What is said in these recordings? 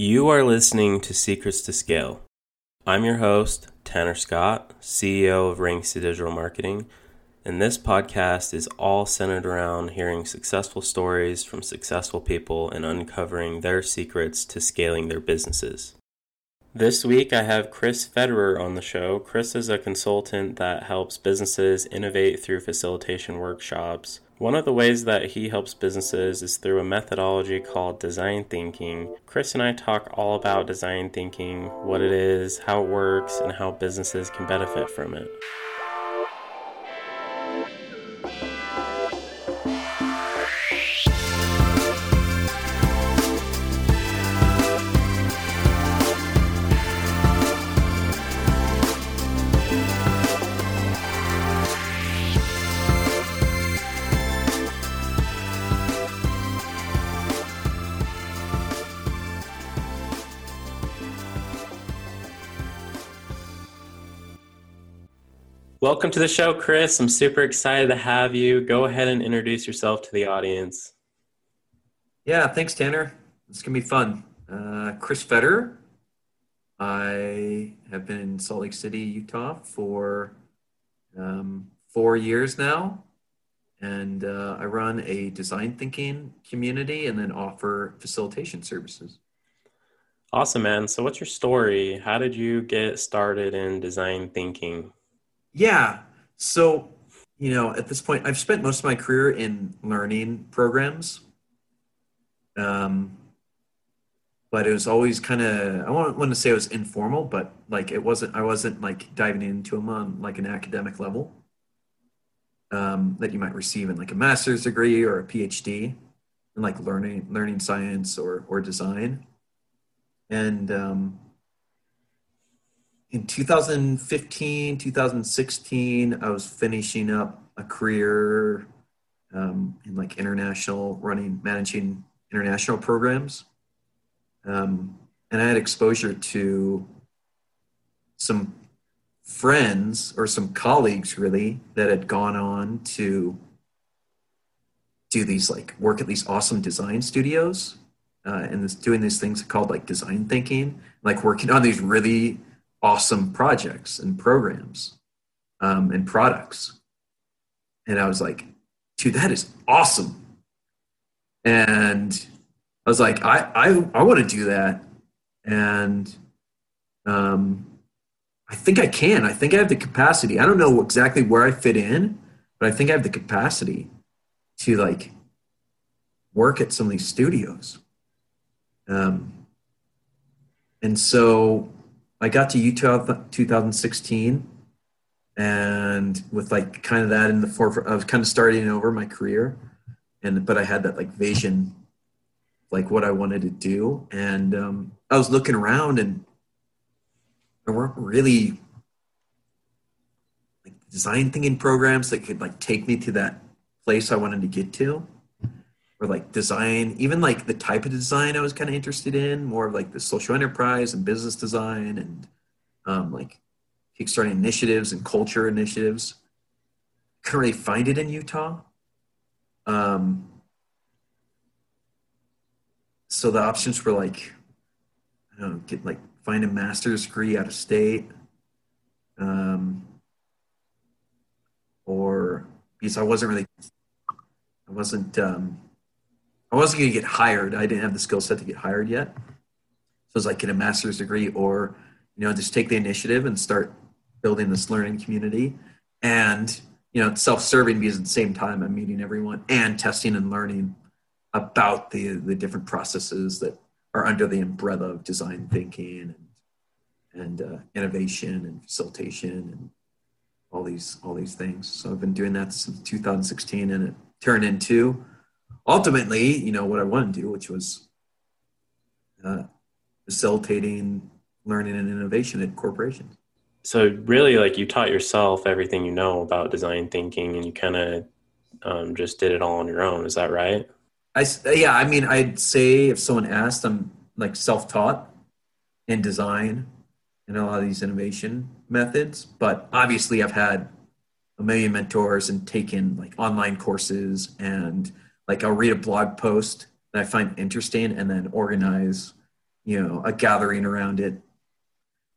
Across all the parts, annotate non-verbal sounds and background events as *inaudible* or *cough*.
You are listening to Secrets to Scale. I'm your host, Tanner Scott, CEO of Ranks to Digital Marketing, and this podcast is all centered around hearing successful stories from successful people and uncovering their secrets to scaling their businesses. This week, I have Chris Fetter on the show. Chris is a consultant that helps businesses innovate through facilitation workshops. One of the ways that he helps businesses is through a methodology called design thinking. Chris and I talk all about design thinking, what it is, how it works, and how businesses can benefit from it. Welcome to the show, Chris. I'm super excited to have you. Go ahead and introduce yourself to the audience. Yeah, thanks, Tanner. It's going to be fun. Uh, Chris Fetter. I have been in Salt Lake City, Utah for um, four years now. And uh, I run a design thinking community and then offer facilitation services. Awesome, man. So, what's your story? How did you get started in design thinking? Yeah. So, you know, at this point, I've spent most of my career in learning programs. Um, but it was always kind of I want, to say it was informal, but like it wasn't. I wasn't like diving into them on like an academic level um, that you might receive in like a master's degree or a PhD in like learning learning science or or design. And um, in 2015, 2016, I was finishing up a career um, in like international running, managing international programs. Um, and I had exposure to some friends or some colleagues really that had gone on to do these like work at these awesome design studios uh, and this, doing these things called like design thinking, like working on these really awesome projects and programs um, and products. And I was like, dude, that is awesome. And I was like, I, I, I want to do that. And um, I think I can. I think I have the capacity. I don't know exactly where I fit in, but I think I have the capacity to like work at some of these studios. Um, and so I got to Utah 2016, and with like kind of that in the forefront, I was kind of starting over my career, and but I had that like vision, like what I wanted to do, and um, I was looking around, and there weren't really like design thinking programs that could like take me to that place I wanted to get to or like design, even like the type of design I was kind of interested in, more of like the social enterprise and business design and um, like kickstarting initiatives and culture initiatives. Couldn't really find it in Utah. Um, so the options were like, I don't know, get like find a master's degree out of state, um, or because I wasn't really, I wasn't um, I wasn't going to get hired. I didn't have the skill set to get hired yet. So it's like get a master's degree or, you know, just take the initiative and start building this learning community. And, you know, it's self-serving because at the same time I'm meeting everyone and testing and learning about the, the different processes that are under the umbrella of design thinking and, and uh, innovation and facilitation and all these, all these things. So I've been doing that since 2016 and it turned into ultimately, you know, what I wanted to do, which was uh, facilitating learning and innovation at corporations. So really, like you taught yourself everything you know about design thinking, and you kind of um, just did it all on your own. Is that right? I yeah. I mean, I'd say if someone asked, I'm like self-taught in design and a lot of these innovation methods. But obviously, I've had a million mentors and taken like online courses and like I'll read a blog post that I find interesting and then organize, you know a gathering around it.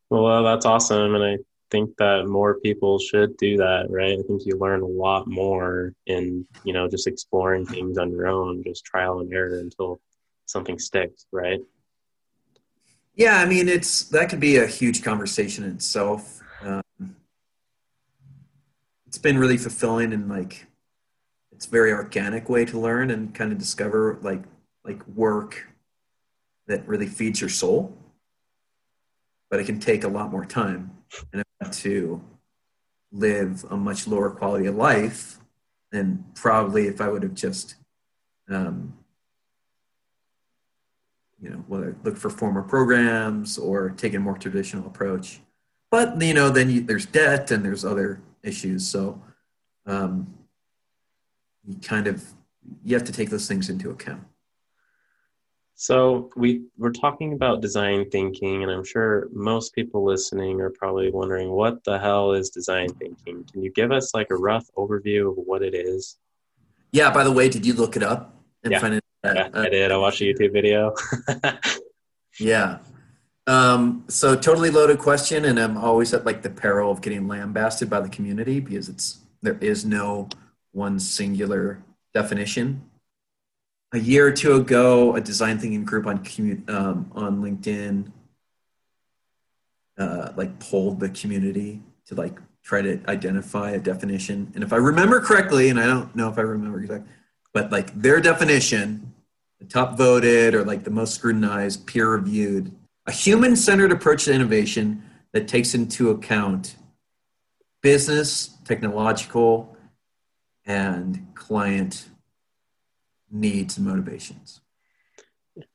Well, that's awesome, and I think that more people should do that, right? I think you learn a lot more in you know just exploring things on your own, just trial and error until something sticks, right? Yeah, I mean, it's that could be a huge conversation in itself. Um, it's been really fulfilling and like it's very organic way to learn and kind of discover like like work that really feeds your soul. But it can take a lot more time and to live a much lower quality of life than probably if I would have just um, you know, whether look for former programs or take a more traditional approach. But you know, then you, there's debt and there's other issues. So um, you kind of you have to take those things into account. So we we're talking about design thinking, and I'm sure most people listening are probably wondering what the hell is design thinking. Can you give us like a rough overview of what it is? Yeah. By the way, did you look it up and yeah. find it yeah, I did. I watched a YouTube video. *laughs* yeah. Um, so totally loaded question, and I'm always at like the peril of getting lambasted by the community because it's there is no one singular definition. A year or two ago, a design thinking group on um, on LinkedIn uh, like polled the community to like try to identify a definition. And if I remember correctly, and I don't know if I remember exactly, but like their definition, the top voted or like the most scrutinized, peer reviewed, a human centered approach to innovation that takes into account business, technological, and client needs and motivations.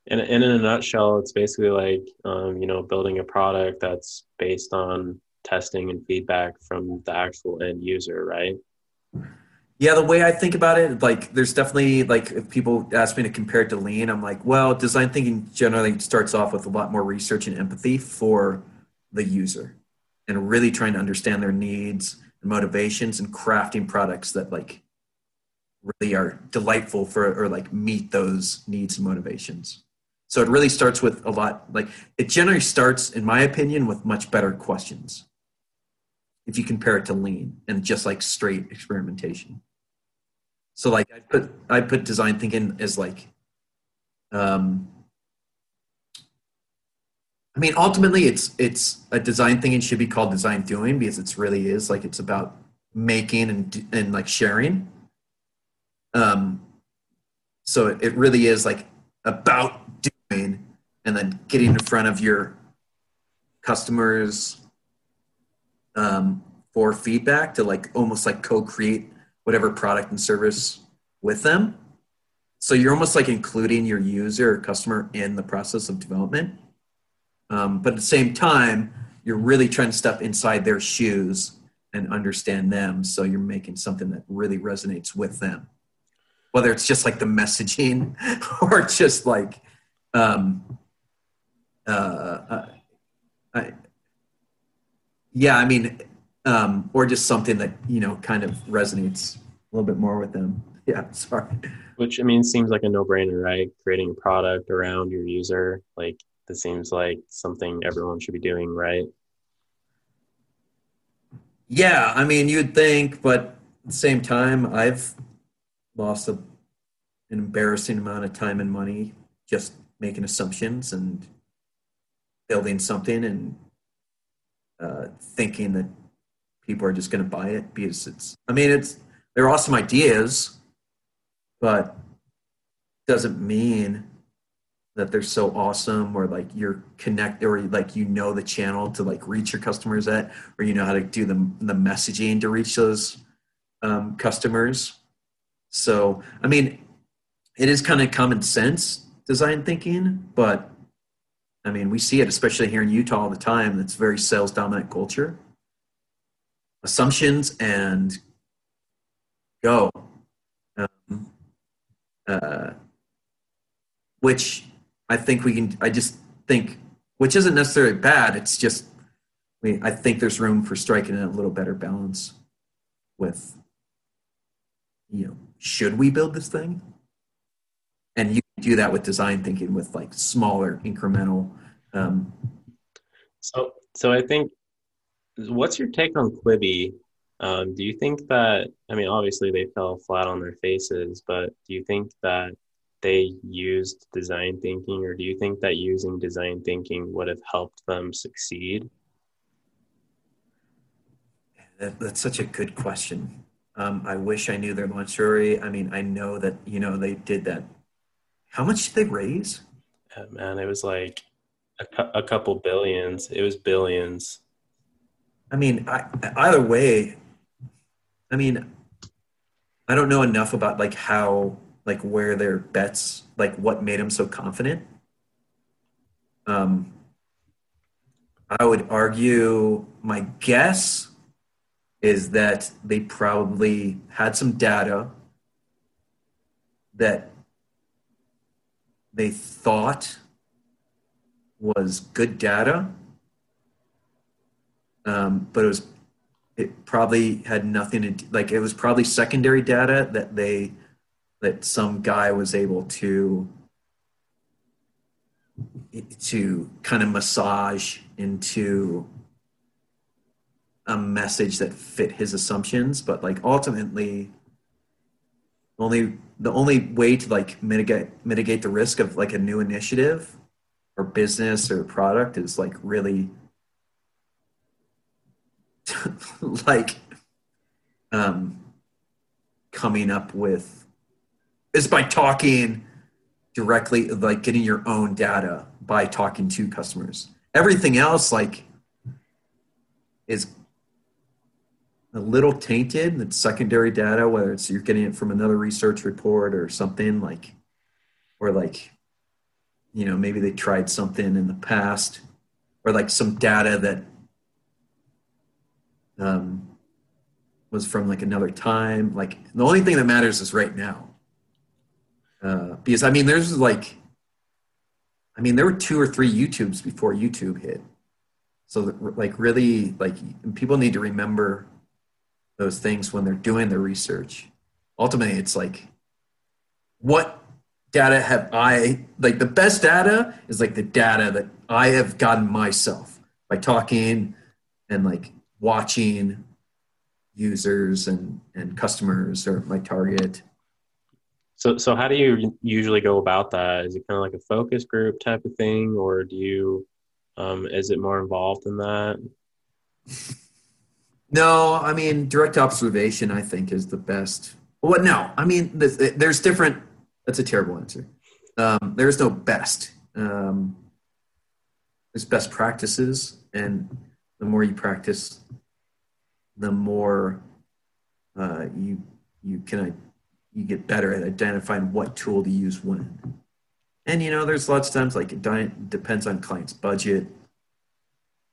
And, and in a nutshell, it's basically like, um, you know, building a product that's based on testing and feedback from the actual end user, right? Yeah, the way I think about it, like there's definitely like if people ask me to compare it to lean, I'm like, well, design thinking generally starts off with a lot more research and empathy for the user and really trying to understand their needs and motivations and crafting products that like really are delightful for or like meet those needs and motivations. So it really starts with a lot like it generally starts in my opinion with much better questions if you compare it to lean and just like straight experimentation. So like I put I put design thinking as like um I mean ultimately it's it's a design thinking should be called design doing because it's really is like it's about making and and like sharing. Um so it, it really is like about doing and then getting in front of your customers um, for feedback to like almost like co-create whatever product and service with them. So you're almost like including your user or customer in the process of development. Um, but at the same time, you're really trying to step inside their shoes and understand them. So you're making something that really resonates with them. Whether it's just like the messaging *laughs* or just like, um, uh, uh, I, yeah, I mean, um, or just something that you know kind of resonates a little bit more with them. *laughs* Yeah, sorry. Which I mean seems like a no-brainer, right? Creating a product around your user, like this seems like something everyone should be doing, right? Yeah, I mean you'd think, but at the same time, I've lost a, an embarrassing amount of time and money just making assumptions and building something and uh, thinking that people are just going to buy it because it's i mean it's they're awesome ideas but doesn't mean that they're so awesome or like you're connect or like you know the channel to like reach your customers at or you know how to do the, the messaging to reach those um, customers so i mean it is kind of common sense design thinking but i mean we see it especially here in utah all the time it's very sales dominant culture assumptions and go. Um, uh, which I think we can, I just think, which isn't necessarily bad. It's just, we, I think there's room for striking a little better balance with, you know, should we build this thing? And you do that with design thinking with like smaller incremental Um, so, so I think, what's your take on Quibi? Um, do you think that? I mean, obviously they fell flat on their faces, but do you think that they used design thinking, or do you think that using design thinking would have helped them succeed? That, that's such a good question. Um, I wish I knew their story. I mean, I know that you know they did that. How much did they raise? Yeah, man, it was like a, a couple billions. It was billions. I mean, I, either way, I mean, I don't know enough about like how, like where their bets, like what made them so confident. Um, I would argue my guess is that they probably had some data that they thought was good data, um, but it was it probably had nothing to like it was probably secondary data that they that some guy was able to to kind of massage into a message that fit his assumptions but like ultimately only the only way to like mitigate mitigate the risk of like a new initiative or business or product is like really *laughs* like um coming up with is by talking directly like getting your own data by talking to customers. Everything else like is a little tainted it's secondary data whether it's you're getting it from another research report or something like or like you know maybe they tried something in the past or like some data that um, was from like another time. Like the only thing that matters is right now uh, because i mean there's like i mean there were two or three youtubes before youtube hit so like really like people need to remember those things when they're doing their research. Ultimately, it's like, what data have I, like the best data is like the data that I have gotten myself by talking and like watching users and, and customers or my target. So, so how do you usually go about that? Is it kind of like a focus group type of thing, or do you, um, is it more involved in that? No, I mean direct observation. I think is the best. What? No, I mean there's different. That's a terrible answer. Um, there's no best. Um, there's best practices, and the more you practice, the more uh, you you can you get better at identifying what tool to use when. And you know, there's lots of times like it depends on client's budget.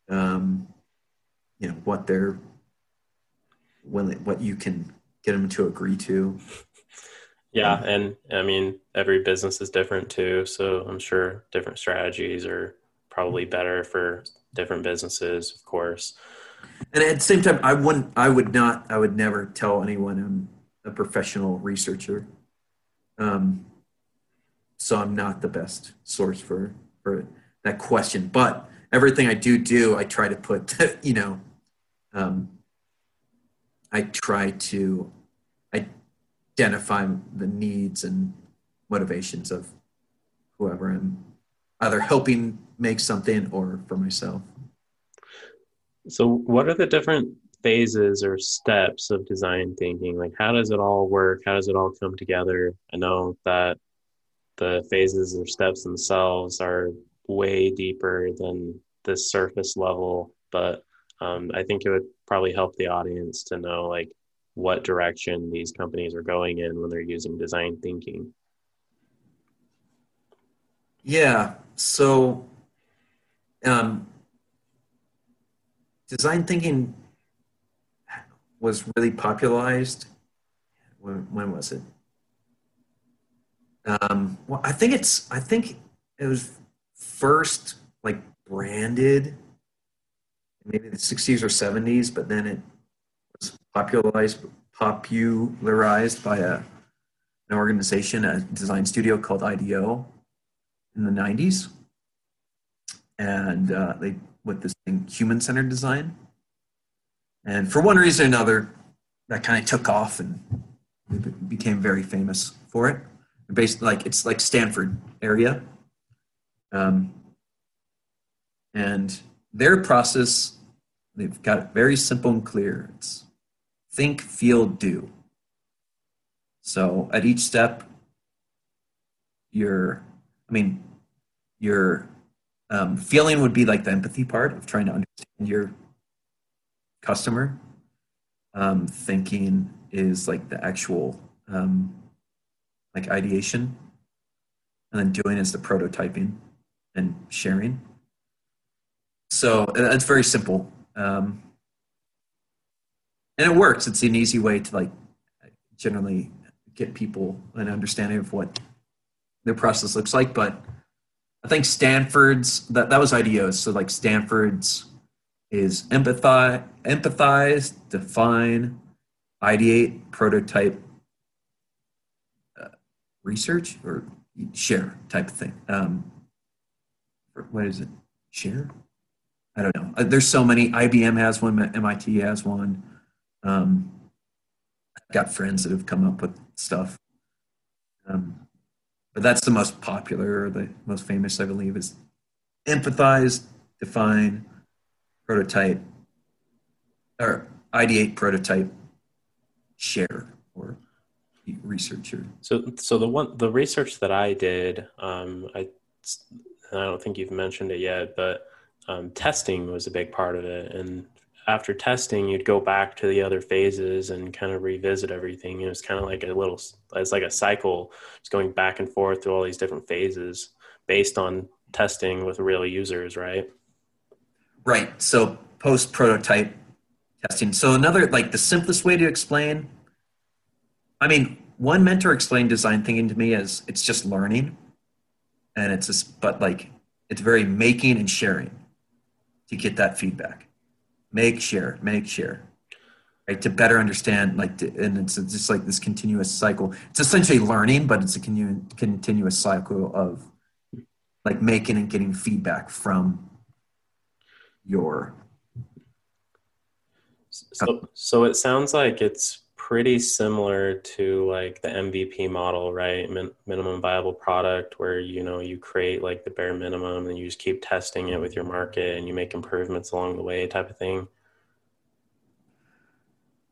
Um, you know what they're when what you can get them to agree to. Yeah, and I mean every business is different too, so I'm sure different strategies are probably better for different businesses, of course. And at the same time, I wouldn't, I would not, I would never tell anyone I'm a professional researcher. Um, so I'm not the best source for for that question. But everything I do do, I try to put, *laughs* you know, um, I try to identify the needs and motivations of whoever I'm either helping make something or for myself. So, what are the different phases or steps of design thinking? Like, how does it all work? How does it all come together? I know that the phases or steps themselves are way deeper than the surface level, but um, I think it would probably help the audience to know like what direction these companies are going in when they're using design thinking. Yeah. So, um, design thinking was really popularized. When, when was it? Um, well, I think it's. I think it was first like branded maybe the 60s or 70s, but then it was popularized popularized by a, an organization, a design studio called IDEO in the 90s. and uh, they with this thing human centered design. And for one reason or another, that kind of took off and became very famous for it. Based like it's like Stanford area, um, and their process they've got it very simple and clear. It's think, feel, do. So at each step, your, I mean, your um, feeling would be like the empathy part of trying to understand your customer. Um, thinking is like the actual um, like ideation, and then doing is the prototyping and sharing. So it's very simple, um, and it works. It's an easy way to like generally get people an understanding of what their process looks like. But I think Stanford's that that was IDEOs. So like Stanford's is empathize, empathize, define, ideate, prototype, uh, research, or share type of thing. Um, what is it? Share? I don't know. Uh, there's so many. IBM has one. MIT has one. Um, I've got friends that have come up with stuff. Um, but that's the most popular or the most famous, I believe, is empathize, define, prototype, or ideate, prototype, share, or researcher. So, so the one the research that I did, um, I I don't think you've mentioned it yet, but um, testing was a big part of it, and after testing, you'd go back to the other phases and kind of revisit everything. It was kind of like a little, it's like a cycle, just going back and forth through all these different phases based on testing with real users, right? Right. So post prototype testing. So another, like the simplest way to explain, I mean, one mentor explained design thinking to me as it's just learning, and it's just, but like it's very making and sharing to get that feedback make share make share right to better understand like to, and it's just like this continuous cycle it's essentially learning but it's a continu- continuous cycle of like making and getting feedback from your so, so it sounds like it's pretty similar to like the MVP model, right? Min- minimum viable product, where you know you create like the bare minimum and you just keep testing it with your market and you make improvements along the way, type of thing.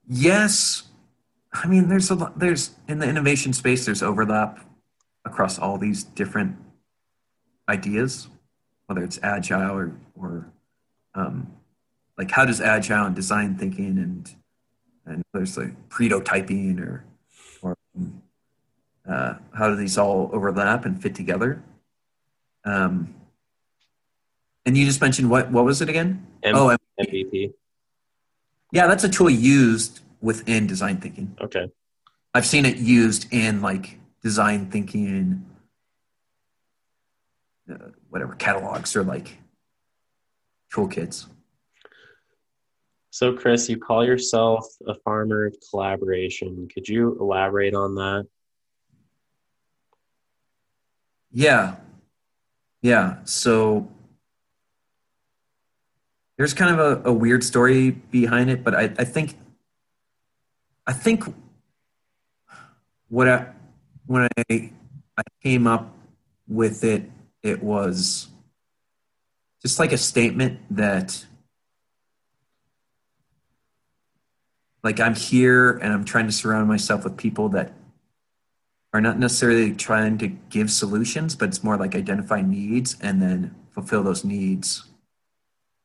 Yes, I mean there's a lot. There's in the innovation space, there's overlap across all these different ideas, whether it's agile or or um, like how does agile and design thinking and and there's like prototyping or or uh, how do these all overlap and fit together? Um, and you just mentioned what what was it again? M- oh, MVP. Yeah, that's a tool used within design thinking. Okay. I've seen it used in like design thinking, uh, whatever catalogs or like toolkits. So, Chris, you call yourself a farmer of collaboration. Could you elaborate on that? Yeah. Yeah. So, there's kind of a, a weird story behind it, but I, I think, I think what I, when I, I came up with it, it was just like a statement that like I'm here and I'm trying to surround myself with people that are not necessarily trying to give solutions, but it's more like identify needs and then fulfill those needs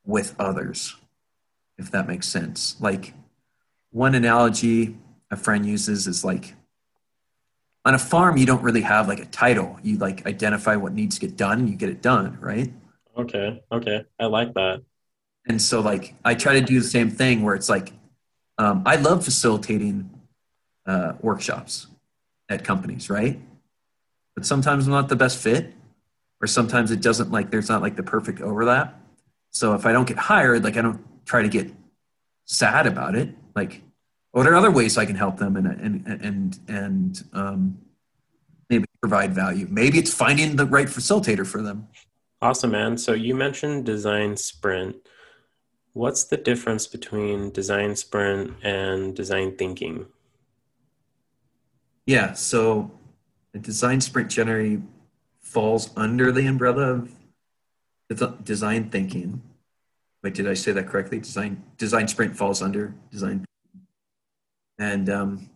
with others, if that makes sense. Like one analogy a friend uses is like on a farm, you don't really have like a title. You like identify what needs to get done you get it done, right? Okay. Okay. I like that. And so like I try to do the same thing where it's like um, I love facilitating uh, workshops at companies, right? But sometimes I'm not the best fit, or sometimes it doesn't like there's not like the perfect overlap. So if I don't get hired, like I don't try to get sad about it. Like, or there are other ways I can help them and and and and um, maybe provide value. Maybe it's finding the right facilitator for them. Awesome, man. So you mentioned design sprint. What's the difference between design sprint and design thinking? Yeah, so a design sprint generally falls under the umbrella of design thinking. Wait, did I say that correctly? Design design sprint falls under design. And um,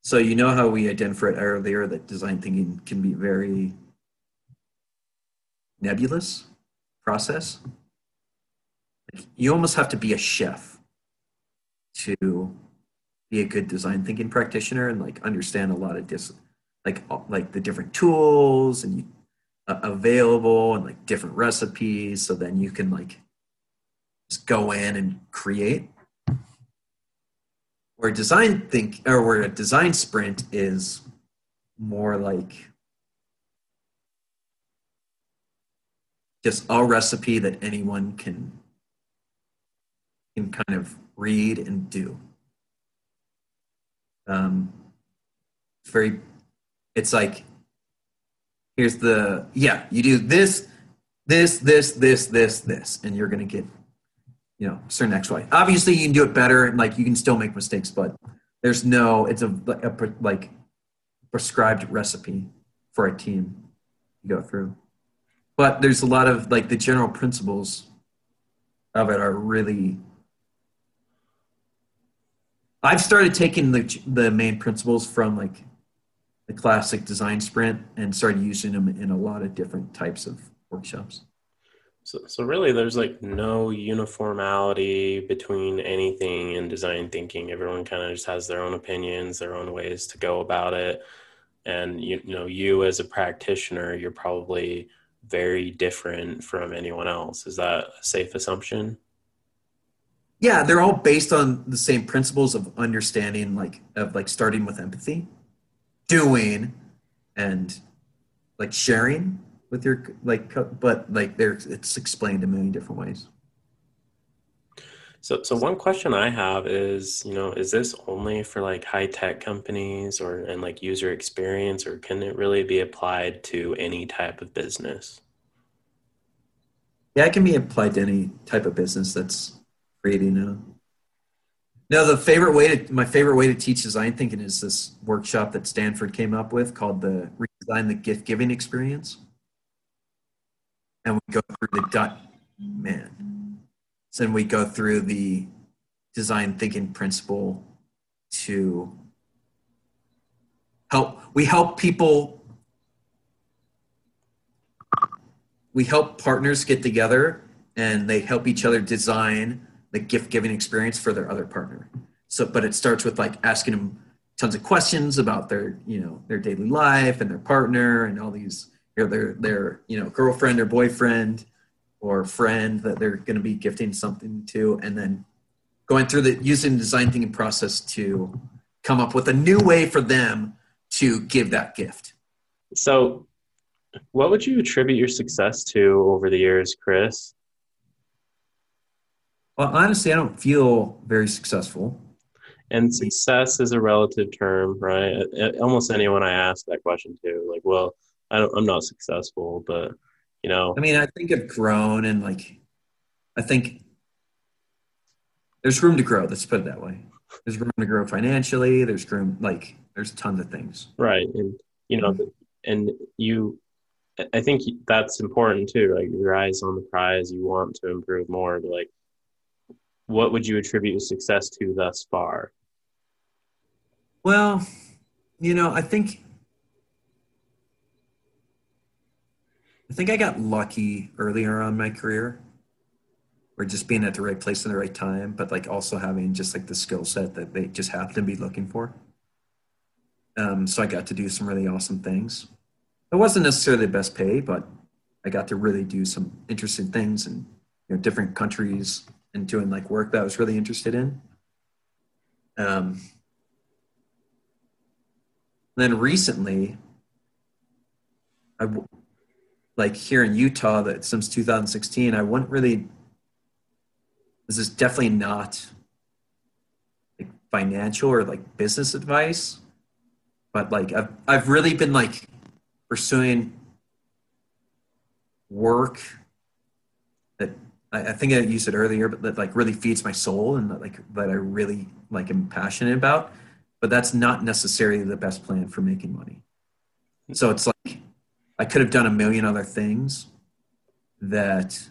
so you know how we identified earlier that design thinking can be very nebulous process. You almost have to be a chef to be a good design thinking practitioner and like understand a lot of dis like like the different tools and uh, available and like different recipes so then you can like just go in and create where design think or where a design sprint is more like just a recipe that anyone can can kind of read and do. Um, it's very it's like here's the yeah you do this this this this this this and you're to get you know certain x y obviously you can do it better and like you can still make mistakes but there's no it's a, a like prescribed recipe for a team to go through but there's a lot of like the general principles of it are really i've started taking the the main principles from like the classic design sprint and started using them in a lot of different types of workshops so, so really, there's like no uniformity between anything in design thinking. Everyone kind of just has their own opinions, their own ways to go about it. And you, you know, you as a practitioner, you're probably very different from anyone else. Is that a safe assumption? Yeah, they're all based on the same principles of understanding, like of like starting with empathy, doing, and like sharing with your like but like there's it's explained a million different ways so so one question i have is you know is this only for like high tech companies or and like user experience or can it really be applied to any type of business yeah it can be applied to any type of business that's creating a no the favorite way to my favorite way to teach design thinking is this workshop that stanford came up with called the redesign the gift giving experience and we go through the dot man. So then we go through the design thinking principle to help we help people we help partners get together and they help each other design the gift giving experience for their other partner. So but it starts with like asking them tons of questions about their you know their daily life and their partner and all these their their you know girlfriend or boyfriend or friend that they're going to be gifting something to, and then going through the using the design thinking process to come up with a new way for them to give that gift. So, what would you attribute your success to over the years, Chris? Well, honestly, I don't feel very successful. And success is a relative term, right? Almost anyone I ask that question to, like, well, I don't, I'm not successful, but you know. I mean, I think I've grown and like, I think there's room to grow. Let's put it that way. There's room to grow financially. There's room, like, there's tons of things. Right, and you know, and you, I think that's important too. Like your eyes on the prize. You want to improve more. But like, what would you attribute your success to thus far? Well, you know, I think I think I got lucky earlier on my career, or just being at the right place in the right time, but like also having just like the skill set that they just happen to be looking for. Um, so I got to do some really awesome things. It wasn't necessarily the best pay, but I got to really do some interesting things in you know, different countries and doing like work that I was really interested in. Um, then recently, I, like here in Utah that since 2016, I wouldn't really. This is definitely not like financial or like business advice, but like I've I've really been like pursuing work that I, I think I used it earlier, but that like really feeds my soul and that like that I really like am passionate about. But that's not necessarily the best plan for making money. So it's like I could have done a million other things that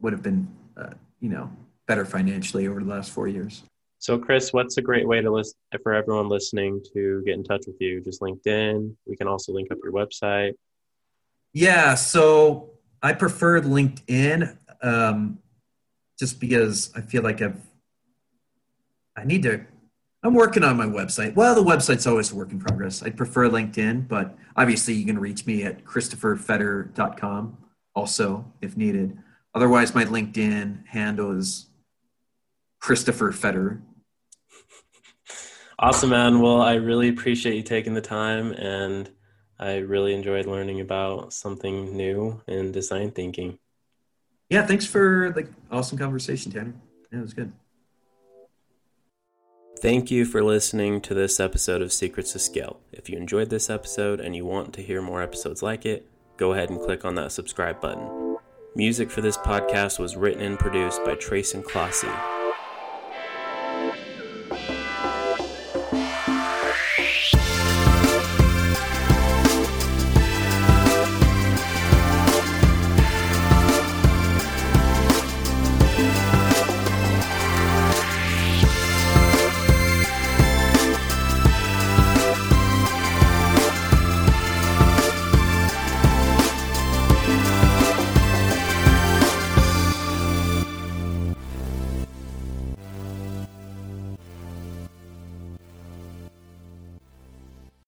would have been, uh, you know, better financially over the last four years. So, Chris, what's a great way to list for everyone listening to get in touch with you? Just LinkedIn. We can also link up your website. Yeah, so I prefer LinkedIn um, just because I feel like I've I need to. I'm working on my website. Well, the website's always a work in progress. I'd prefer LinkedIn, but obviously you can reach me at christopherfetter.com also if needed. Otherwise, my LinkedIn handle is Christopher Fetter. Awesome, man. Well, I really appreciate you taking the time and I really enjoyed learning about something new in design thinking. Yeah, thanks for the awesome conversation, Tanner. Yeah, it was good. Thank you for listening to this episode of Secrets to Scale. If you enjoyed this episode and you want to hear more episodes like it, go ahead and click on that subscribe button. Music for this podcast was written and produced by Trace and Clossy.